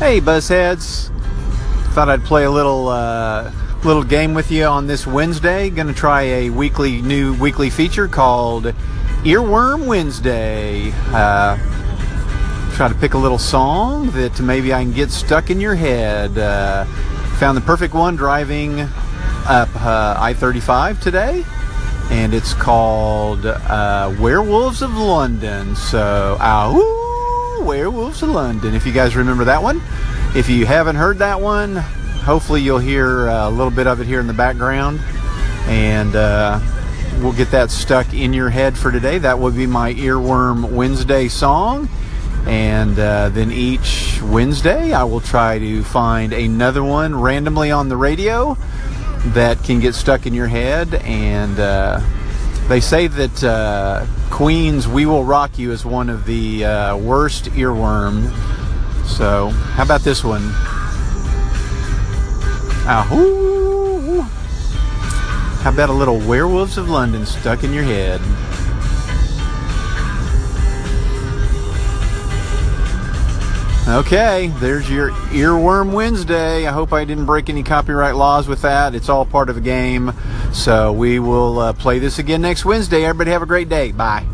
Hey, Buzzheads. Thought I'd play a little uh, little game with you on this Wednesday. To try a weekly new weekly feature called Earworm Wednesday. Uh, try to pick a little song that maybe I can get stuck in your head. Uh, found the perfect one driving up uh, I-35 today, and it's called uh, Werewolves of London. So, ah, Werewolves of London. If you guys remember that one. If you haven't heard that one, hopefully you'll hear uh, a little bit of it here in the background. And uh, we'll get that stuck in your head for today. That will be my Earworm Wednesday song. And uh, then each Wednesday, I will try to find another one randomly on the radio that can get stuck in your head. And uh, they say that uh, Queen's We Will Rock You is one of the uh, worst earworm. So, how about this one? Ahoo! How about a little Werewolves of London stuck in your head? Okay, there's your Earworm Wednesday. I hope I didn't break any copyright laws with that. It's all part of the game. So we will uh, play this again next Wednesday. Everybody have a great day. Bye.